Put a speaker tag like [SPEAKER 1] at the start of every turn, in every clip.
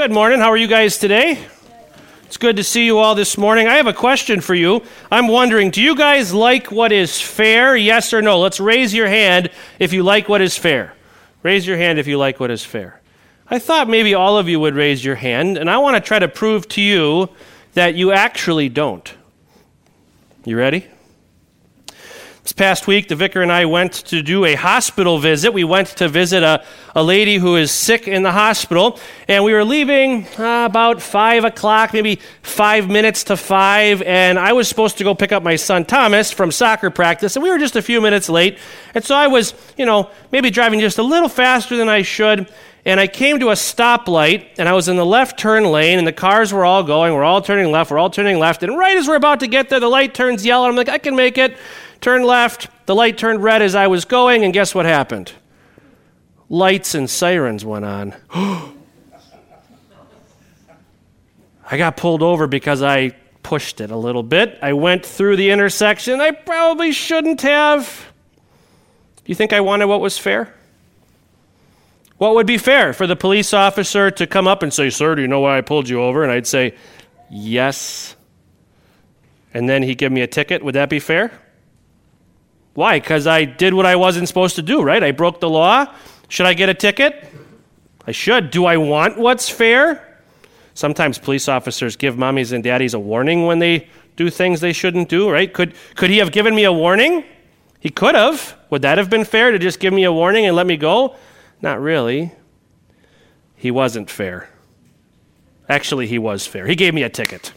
[SPEAKER 1] Good morning. How are you guys today? It's good to see you all this morning. I have a question for you. I'm wondering, do you guys like what is fair? Yes or no? Let's raise your hand if you like what is fair. Raise your hand if you like what is fair. I thought maybe all of you would raise your hand, and I want to try to prove to you that you actually don't. You ready? This past week, the vicar and I went to do a hospital visit. We went to visit a, a lady who is sick in the hospital, and we were leaving uh, about 5 o'clock, maybe five minutes to 5, and I was supposed to go pick up my son Thomas from soccer practice, and we were just a few minutes late. And so I was, you know, maybe driving just a little faster than I should, and I came to a stoplight, and I was in the left turn lane, and the cars were all going. We're all turning left, we're all turning left, and right as we're about to get there, the light turns yellow. I'm like, I can make it. Turn left. The light turned red as I was going, and guess what happened? Lights and sirens went on. I got pulled over because I pushed it a little bit. I went through the intersection. I probably shouldn't have. You think I wanted what was fair? What would be fair for the police officer to come up and say, Sir, do you know why I pulled you over? And I'd say, Yes. And then he'd give me a ticket. Would that be fair? Why? Because I did what I wasn't supposed to do, right? I broke the law. Should I get a ticket? I should. Do I want what's fair? Sometimes police officers give mommies and daddies a warning when they do things they shouldn't do, right? Could, could he have given me a warning? He could have. Would that have been fair to just give me a warning and let me go? Not really. He wasn't fair. Actually, he was fair. He gave me a ticket.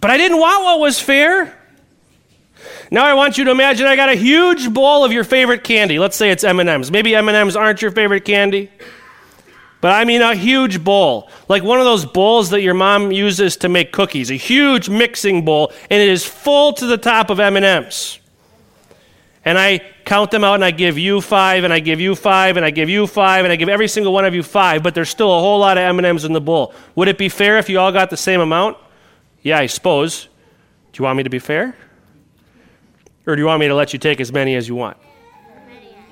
[SPEAKER 1] But I didn't want what was fair. Now I want you to imagine I got a huge bowl of your favorite candy. Let's say it's M&Ms. Maybe M&Ms aren't your favorite candy. But I mean a huge bowl, like one of those bowls that your mom uses to make cookies, a huge mixing bowl, and it is full to the top of M&Ms. And I count them out and I give you 5 and I give you 5 and I give you 5 and I give every single one of you 5, but there's still a whole lot of M&Ms in the bowl. Would it be fair if you all got the same amount? Yeah, I suppose. Do you want me to be fair? Or do you want me to let you take as many as you want?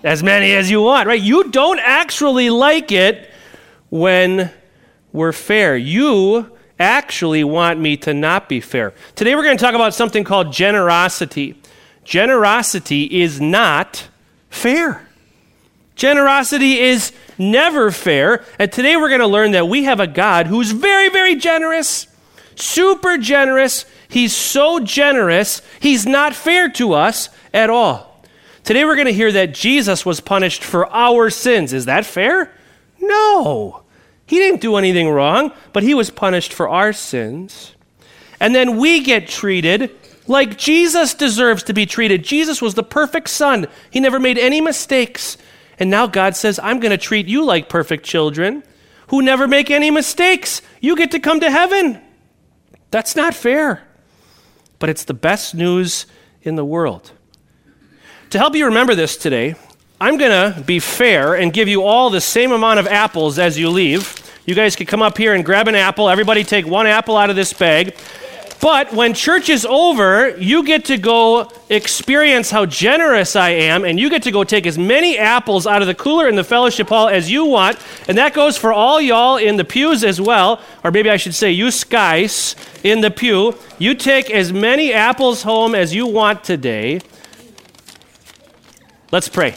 [SPEAKER 1] As many as you want, right? You don't actually like it when we're fair. You actually want me to not be fair. Today we're going to talk about something called generosity. Generosity is not fair. Generosity is never fair. And today we're going to learn that we have a God who's very, very generous, super generous, He's so generous, he's not fair to us at all. Today we're going to hear that Jesus was punished for our sins. Is that fair? No. He didn't do anything wrong, but he was punished for our sins. And then we get treated like Jesus deserves to be treated. Jesus was the perfect son, he never made any mistakes. And now God says, I'm going to treat you like perfect children who never make any mistakes. You get to come to heaven. That's not fair but it's the best news in the world. To help you remember this today, I'm going to be fair and give you all the same amount of apples as you leave. You guys can come up here and grab an apple. Everybody take one apple out of this bag. But when church is over, you get to go experience how generous I am, and you get to go take as many apples out of the cooler in the fellowship hall as you want. And that goes for all y'all in the pews as well, or maybe I should say, you guys in the pew. You take as many apples home as you want today. Let's pray.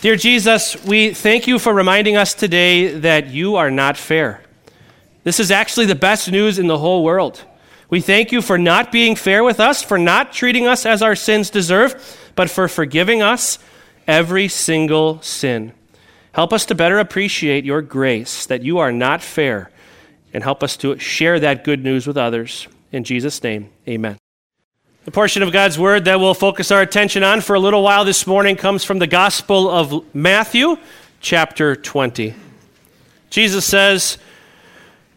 [SPEAKER 1] Dear Jesus, we thank you for reminding us today that you are not fair. This is actually the best news in the whole world. We thank you for not being fair with us, for not treating us as our sins deserve, but for forgiving us every single sin. Help us to better appreciate your grace, that you are not fair, and help us to share that good news with others. In Jesus' name, amen. The portion of God's Word that we'll focus our attention on for a little while this morning comes from the Gospel of Matthew, chapter 20. Jesus says,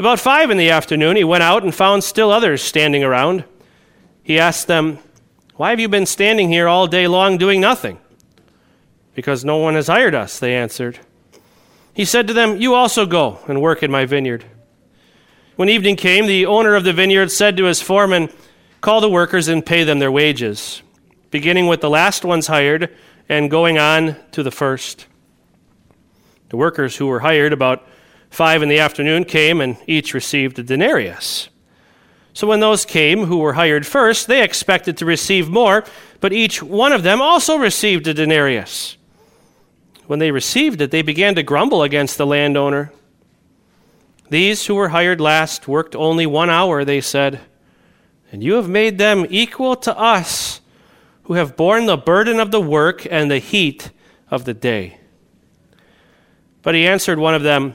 [SPEAKER 1] About five in the afternoon, he went out and found still others standing around. He asked them, Why have you been standing here all day long doing nothing? Because no one has hired us, they answered. He said to them, You also go and work in my vineyard. When evening came, the owner of the vineyard said to his foreman, Call the workers and pay them their wages, beginning with the last ones hired and going on to the first. The workers who were hired about five in the afternoon came and each received a denarius. So when those came who were hired first, they expected to receive more, but each one of them also received a denarius. When they received it, they began to grumble against the landowner. These who were hired last worked only one hour, they said, and you have made them equal to us who have borne the burden of the work and the heat of the day. But he answered one of them,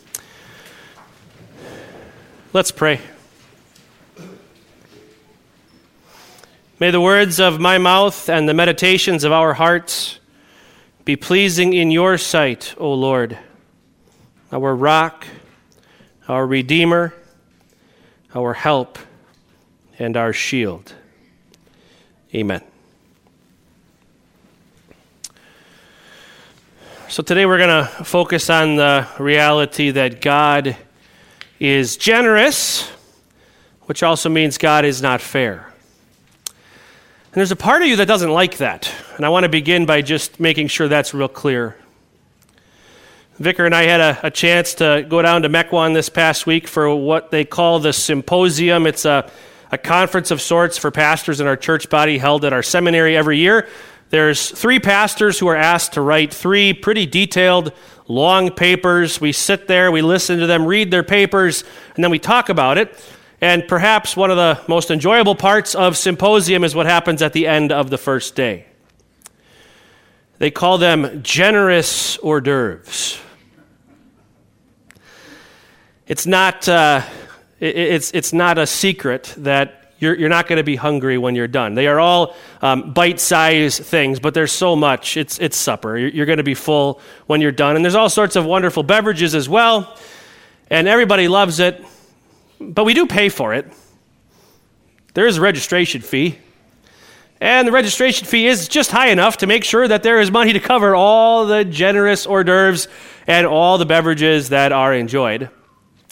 [SPEAKER 1] Let's pray. May the words of my mouth and the meditations of our hearts be pleasing in your sight, O Lord, our rock, our redeemer, our help, and our shield. Amen. So today we're going to focus on the reality that God is generous, which also means God is not fair. And there's a part of you that doesn't like that. And I want to begin by just making sure that's real clear. Vicar and I had a, a chance to go down to Mequon this past week for what they call the symposium. It's a, a conference of sorts for pastors in our church body held at our seminary every year. There's three pastors who are asked to write three pretty detailed, long papers. We sit there, we listen to them read their papers, and then we talk about it. And perhaps one of the most enjoyable parts of symposium is what happens at the end of the first day. They call them generous hors d'oeuvres. It's not, uh, it's, it's not a secret that you're, you're not going to be hungry when you're done. They are all um, bite sized things, but there's so much. It's, it's supper. You're, you're going to be full when you're done. And there's all sorts of wonderful beverages as well. And everybody loves it, but we do pay for it. There is a registration fee. And the registration fee is just high enough to make sure that there is money to cover all the generous hors d'oeuvres and all the beverages that are enjoyed.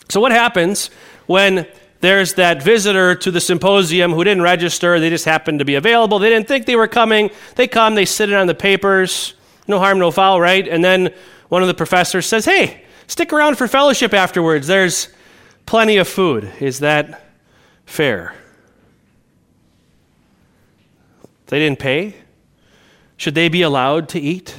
[SPEAKER 1] So, what happens when there's that visitor to the symposium who didn't register. They just happened to be available. They didn't think they were coming. They come, they sit in on the papers. No harm, no foul, right? And then one of the professors says, Hey, stick around for fellowship afterwards. There's plenty of food. Is that fair? They didn't pay. Should they be allowed to eat?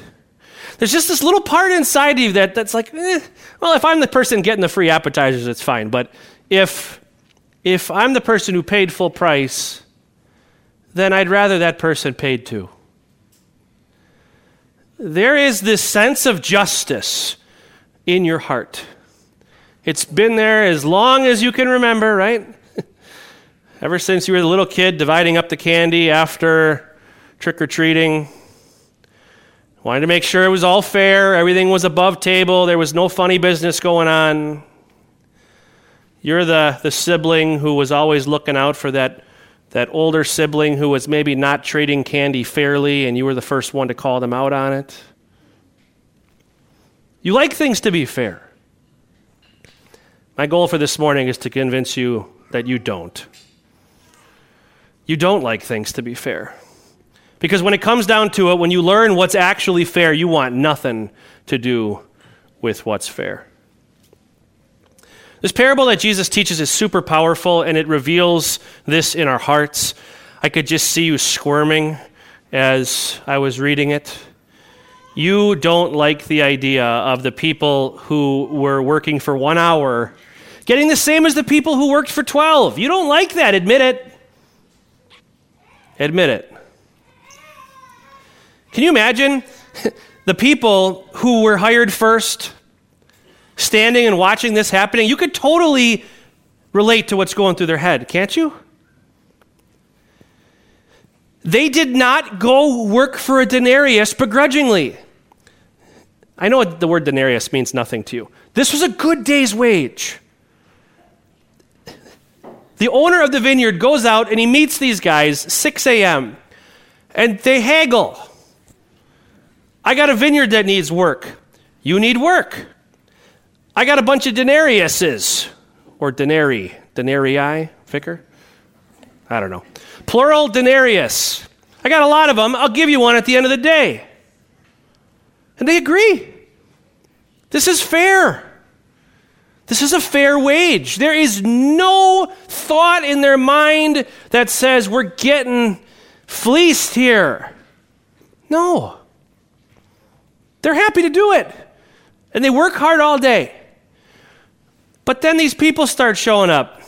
[SPEAKER 1] There's just this little part inside of you that, that's like, eh, well, if I'm the person getting the free appetizers, it's fine. But if if I'm the person who paid full price, then I'd rather that person paid too. There is this sense of justice in your heart. It's been there as long as you can remember, right? Ever since you were a little kid dividing up the candy after trick or treating. Wanted to make sure it was all fair, everything was above table, there was no funny business going on. You're the, the sibling who was always looking out for that, that older sibling who was maybe not trading candy fairly, and you were the first one to call them out on it. You like things to be fair. My goal for this morning is to convince you that you don't. You don't like things to be fair. Because when it comes down to it, when you learn what's actually fair, you want nothing to do with what's fair. This parable that Jesus teaches is super powerful and it reveals this in our hearts. I could just see you squirming as I was reading it. You don't like the idea of the people who were working for one hour getting the same as the people who worked for 12. You don't like that. Admit it. Admit it. Can you imagine the people who were hired first standing and watching this happening? You could totally relate to what's going through their head, can't you? They did not go work for a denarius begrudgingly. I know the word denarius means nothing to you. This was a good day's wage. The owner of the vineyard goes out and he meets these guys 6 a.m. and they haggle. I got a vineyard that needs work. You need work. I got a bunch of denariuses or denarii, denarii, vicar? I don't know. Plural denarius. I got a lot of them. I'll give you one at the end of the day. And they agree. This is fair. This is a fair wage. There is no thought in their mind that says we're getting fleeced here. No. They're happy to do it. And they work hard all day. But then these people start showing up.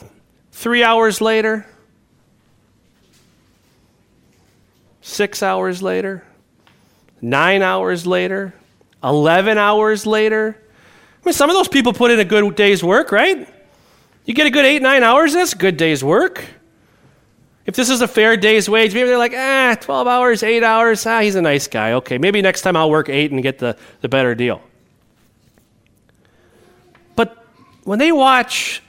[SPEAKER 1] Three hours later, six hours later, nine hours later, 11 hours later. I mean, some of those people put in a good day's work, right? You get a good eight, nine hours, that's a good day's work. If this is a fair day's wage, maybe they're like, ah, 12 hours, eight hours, ah, he's a nice guy. Okay, maybe next time I'll work eight and get the, the better deal. But when they watch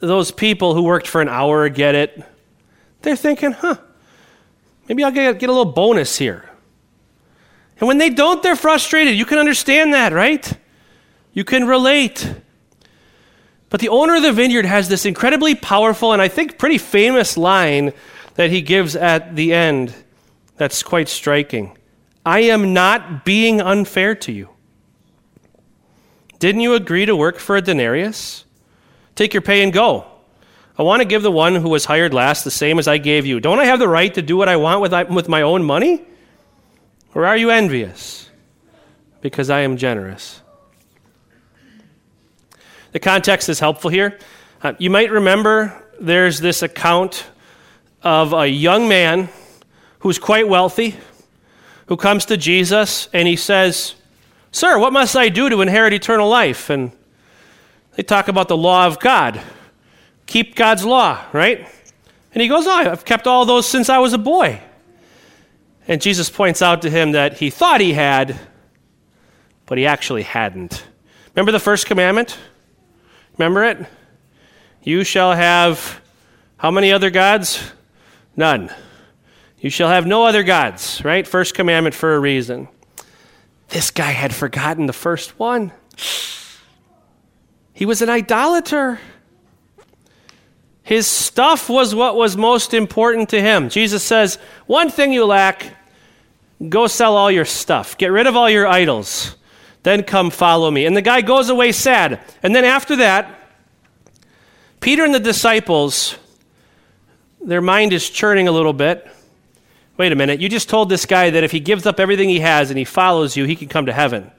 [SPEAKER 1] those people who worked for an hour get it, they're thinking, huh, Maybe I'll get, get a little bonus here. And when they don't, they're frustrated. You can understand that, right? You can relate. But the owner of the vineyard has this incredibly powerful and I think pretty famous line that he gives at the end that's quite striking. I am not being unfair to you. Didn't you agree to work for a denarius? Take your pay and go. I want to give the one who was hired last the same as I gave you. Don't I have the right to do what I want with, my own money? Or are you envious? Because I am generous. The context is helpful here. Uh, you might remember there's this account of a young man who's quite wealthy who comes to Jesus and he says, Sir, what must I do to inherit eternal life? And they talk about the law of God keep God's law, right? And he goes, Oh, I've kept all those since I was a boy. And Jesus points out to him that he thought he had, but he actually hadn't. Remember the first commandment? Remember it? You shall have how many other gods? None. You shall have no other gods, right? First commandment for a reason. This guy had forgotten the first one. He was an idolater. His stuff was what was most important to him. Jesus says, One thing you lack, go sell all your stuff, get rid of all your idols, then come follow me. And the guy goes away sad. And then after that, Peter and the disciples, their mind is churning a little bit. Wait a minute, you just told this guy that if he gives up everything he has and he follows you, he can come to heaven.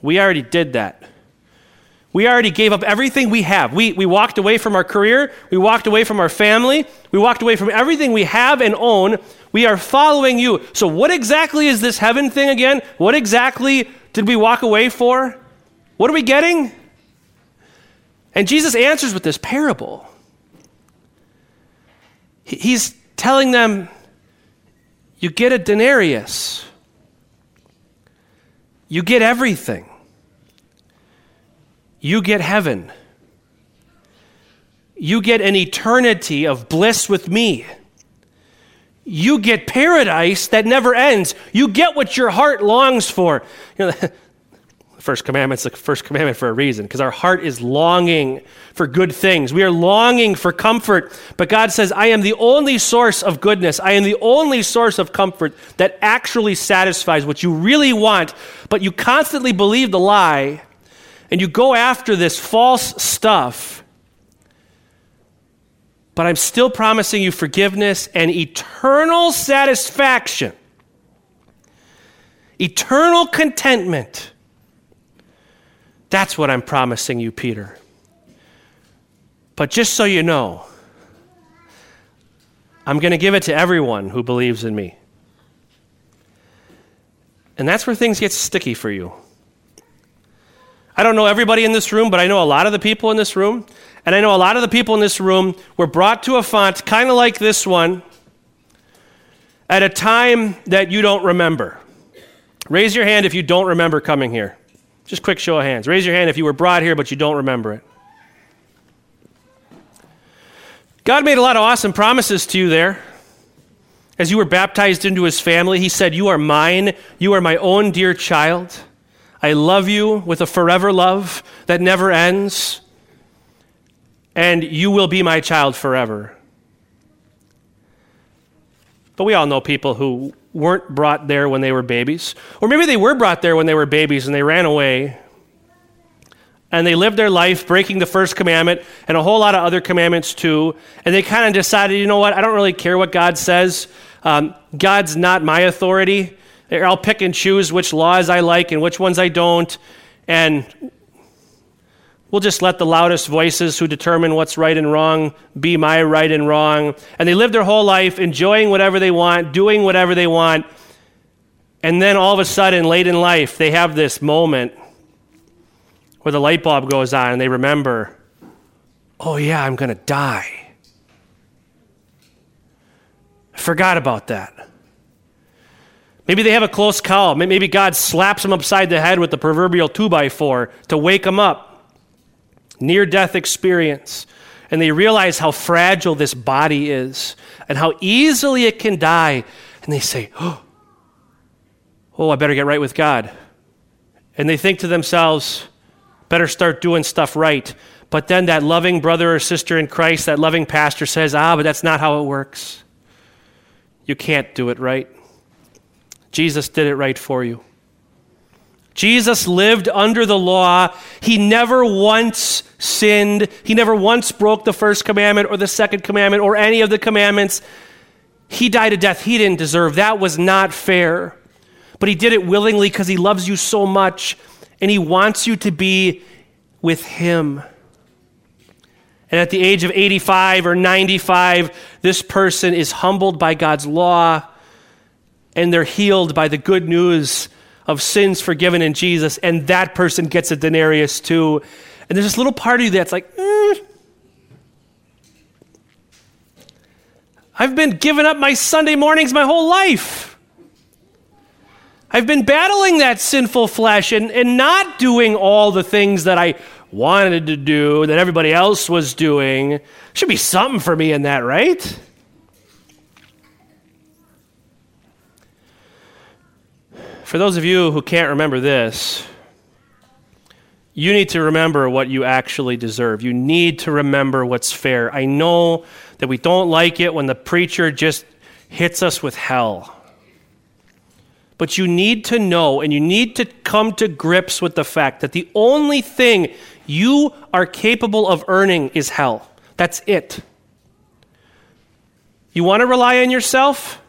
[SPEAKER 1] We already did that. We already gave up everything we have. We, we walked away from our career. We walked away from our family. We walked away from everything we have and own. We are following you. So, what exactly is this heaven thing again? What exactly did we walk away for? What are we getting? And Jesus answers with this parable. He's telling them, You get a denarius, you get everything you get heaven. You get an eternity of bliss with me. You get paradise that never ends. You get what your heart longs for. You know, first commandment's the first commandment for a reason, because our heart is longing for good things. We are longing for comfort. But God says, I am the only source of goodness. I am the only source of comfort that actually satisfies what you really want. But you constantly believe the lie and you go after this false stuff, but I'm still promising you forgiveness and eternal satisfaction. eternal contentment. That's what I'm promising you, Peter. But just so you know, I'm going to give it to everyone who believes in me. And that's where things get sticky for you. I don't know everybody in this room, but I know a lot of the people in this room. And I know a lot of the people in this room were brought to a font kind of like this one at a time that you don't remember. Raise your hand if you don't remember coming here. Just quick show of hands. Raise your hand if you were brought here but you don't remember it. God made a lot of awesome promises to you there. As you were baptized into his family, he said, You are mine. You are my own dear child. I love you with a forever love that never ends. And you will be my child forever. But we all know people who weren't brought there when they were babies. Or maybe they were brought there when they were babies and they ran away and they lived their life breaking the first commandment and a whole lot of other commandments too. And they kind of decided, you know what, I don't really care what God says. Um, God's not my authority. I'll pick and choose which laws I like and which ones I don't. And we'll just let the loudest voices who determine what's right and wrong be my right and wrong. And they live their whole life enjoying whatever they want, doing whatever they want. And then all of a sudden, late in life, they have this moment where the light bulb goes on and they remember, oh, yeah, I'm going to die. I forgot about that. Maybe they have a close call. Maybe God slaps them upside the head with the proverbial two by four to wake them up. Near death experience. And they realize how fragile this body is and how easily it can die. And they say, Oh, I better get right with God. And they think to themselves, better start doing stuff right. But then that loving brother or sister in Christ, that loving pastor says, ah, but that's not how it works. You can't do it right. Jesus did it right for you. Jesus lived under the law. He never once sinned. He never once broke the first commandment or the second commandment or any of the commandments. He died a death he didn't deserve. That was not fair. But he did it willingly because he loves you so much and He wants you to be with Him. And at the age of 85 or 95, this person is humbled by God's law and they're healed by the good news of sins forgiven in Jesus. And that person gets a denarius too. And there's this little part of you that's like, mm, I've been giving up my Sunday mornings my whole life. I've been battling that sinful flesh and, and not doing all the things that I wanted to do, that everybody else was doing. Should be something for me in that, right? For those of you who can't remember this, you need to remember what you actually deserve. You need to remember what's fair. I know that we don't like it when the preacher just hits us with hell. But you need to know and you need to come to grips with the fact that the only thing you are capable of earning is hell. That's it. You want to rely on yourself?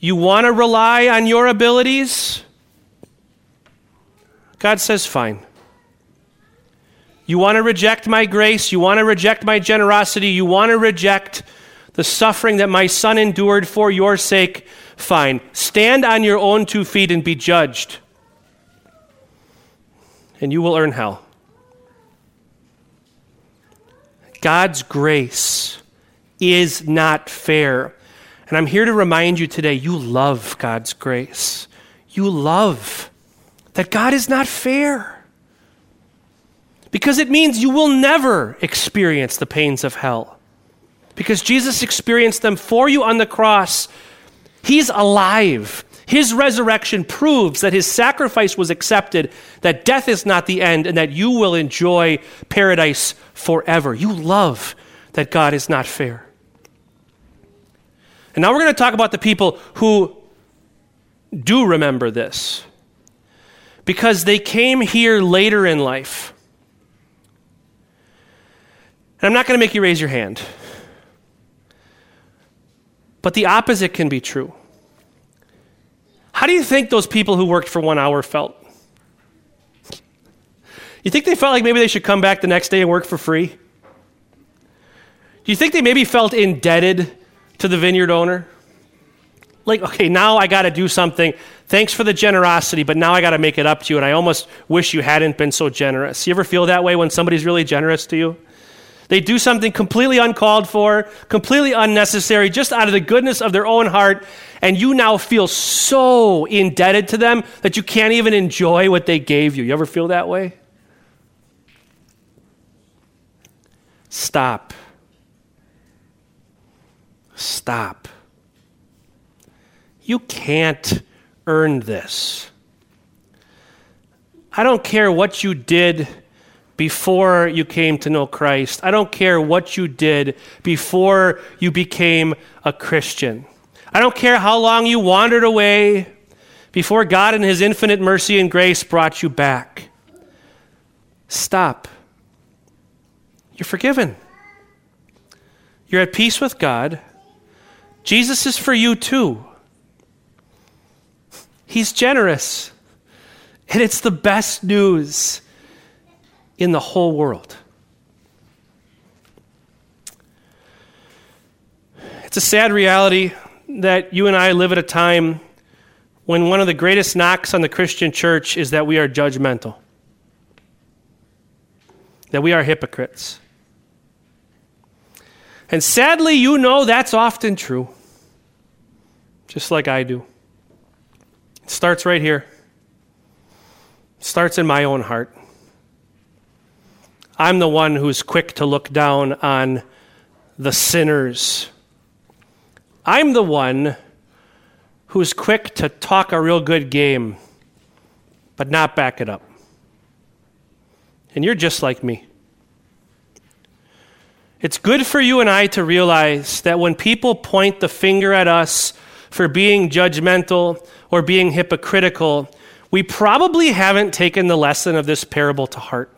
[SPEAKER 1] You want to rely on your abilities? God says, fine. You want to reject my grace? You want to reject my generosity? You want to reject the suffering that my son endured for your sake? Fine. Stand on your own two feet and be judged, and you will earn hell. God's grace is not fair. And I'm here to remind you today you love God's grace. You love that God is not fair. Because it means you will never experience the pains of hell. Because Jesus experienced them for you on the cross He's alive. His resurrection proves that his sacrifice was accepted, that death is not the end, and that you will enjoy paradise forever. You love that God is not fair. And now we're going to talk about the people who do remember this because they came here later in life. And I'm not going to make you raise your hand. But the opposite can be true. How do you think those people who worked for one hour felt? You think they felt like maybe they should come back the next day and work for free? Do you think they maybe felt indebted to the vineyard owner? Like, okay, now I got to do something. Thanks for the generosity, but now I got to make it up to you, and I almost wish you hadn't been so generous. You ever feel that way when somebody's really generous to you? They do something completely uncalled for, completely unnecessary, just out of the goodness of their own heart, and you now feel so indebted to them that you can't even enjoy what they gave you. You ever feel that way? Stop. Stop. You can't earn this. I don't care what you did before you came to know Christ. I don't care what you did before you became a Christian. I don't care how long you wandered away before God, in His infinite mercy and grace, brought you back. Stop. You're forgiven. You're at peace with God. Jesus is for you too. He's generous. And it's the best news in the whole world. It's a sad reality that you and I live at a time when one of the greatest knocks on the Christian church is that we are judgmental, that we are hypocrites. And sadly, you know that's often true, just like I do. It starts right here. It starts in my own heart. I'm the one who's quick to look down on the sinners. I'm the one who's quick to talk a real good game, but not back it up. And you're just like me. It's good for you and I to realize that when people point the finger at us for being judgmental or being hypocritical, we probably haven't taken the lesson of this parable to heart.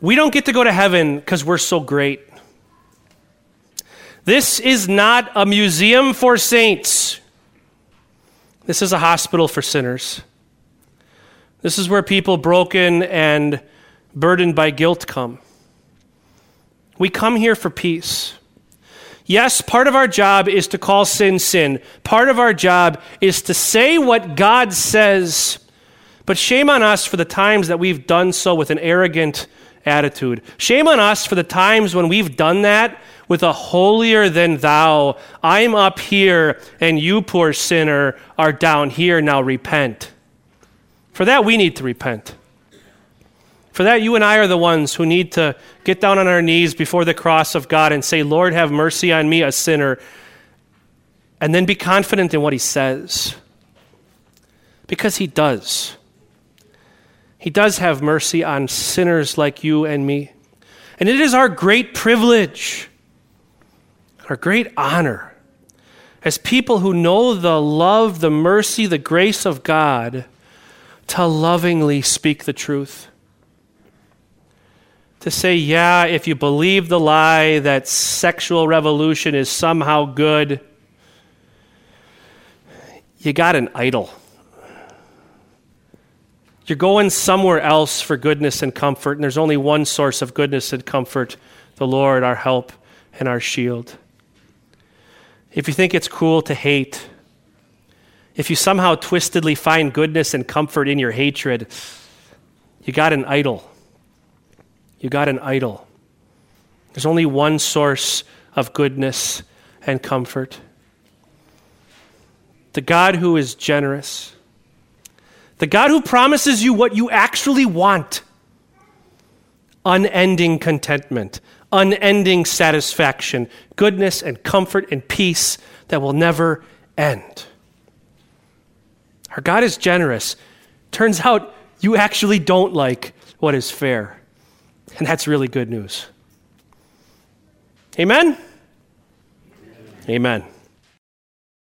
[SPEAKER 1] We don't get to go to heaven because we're so great. This is not a museum for saints. This is a hospital for sinners. This is where people broken and burdened by guilt come. We come here for peace. Yes, part of our job is to call sin sin. Part of our job is to say what God says. But shame on us for the times that we've done so with an arrogant attitude. Shame on us for the times when we've done that with a holier than thou. I'm up here and you, poor sinner, are down here. Now repent. For that, we need to repent. For that, you and I are the ones who need to get down on our knees before the cross of God and say, Lord, have mercy on me, a sinner, and then be confident in what He says. Because He does. He does have mercy on sinners like you and me. And it is our great privilege, our great honor, as people who know the love, the mercy, the grace of God, to lovingly speak the truth to say, yeah, if you believe the lie that sexual revolution is somehow good, you got an idol. You're going somewhere else for goodness and comfort, and there's only one source of goodness and comfort the Lord, our help and our shield. If you think it's cool to hate, if you somehow twistedly find goodness and comfort in your hatred, you got an idol. You got an idol. There's only one source of goodness and comfort the God who is generous, the God who promises you what you actually want unending contentment, unending satisfaction, goodness and comfort and peace that will never end. Our God is generous. Turns out you actually don't like what is fair. And that's really good news. Amen? Amen.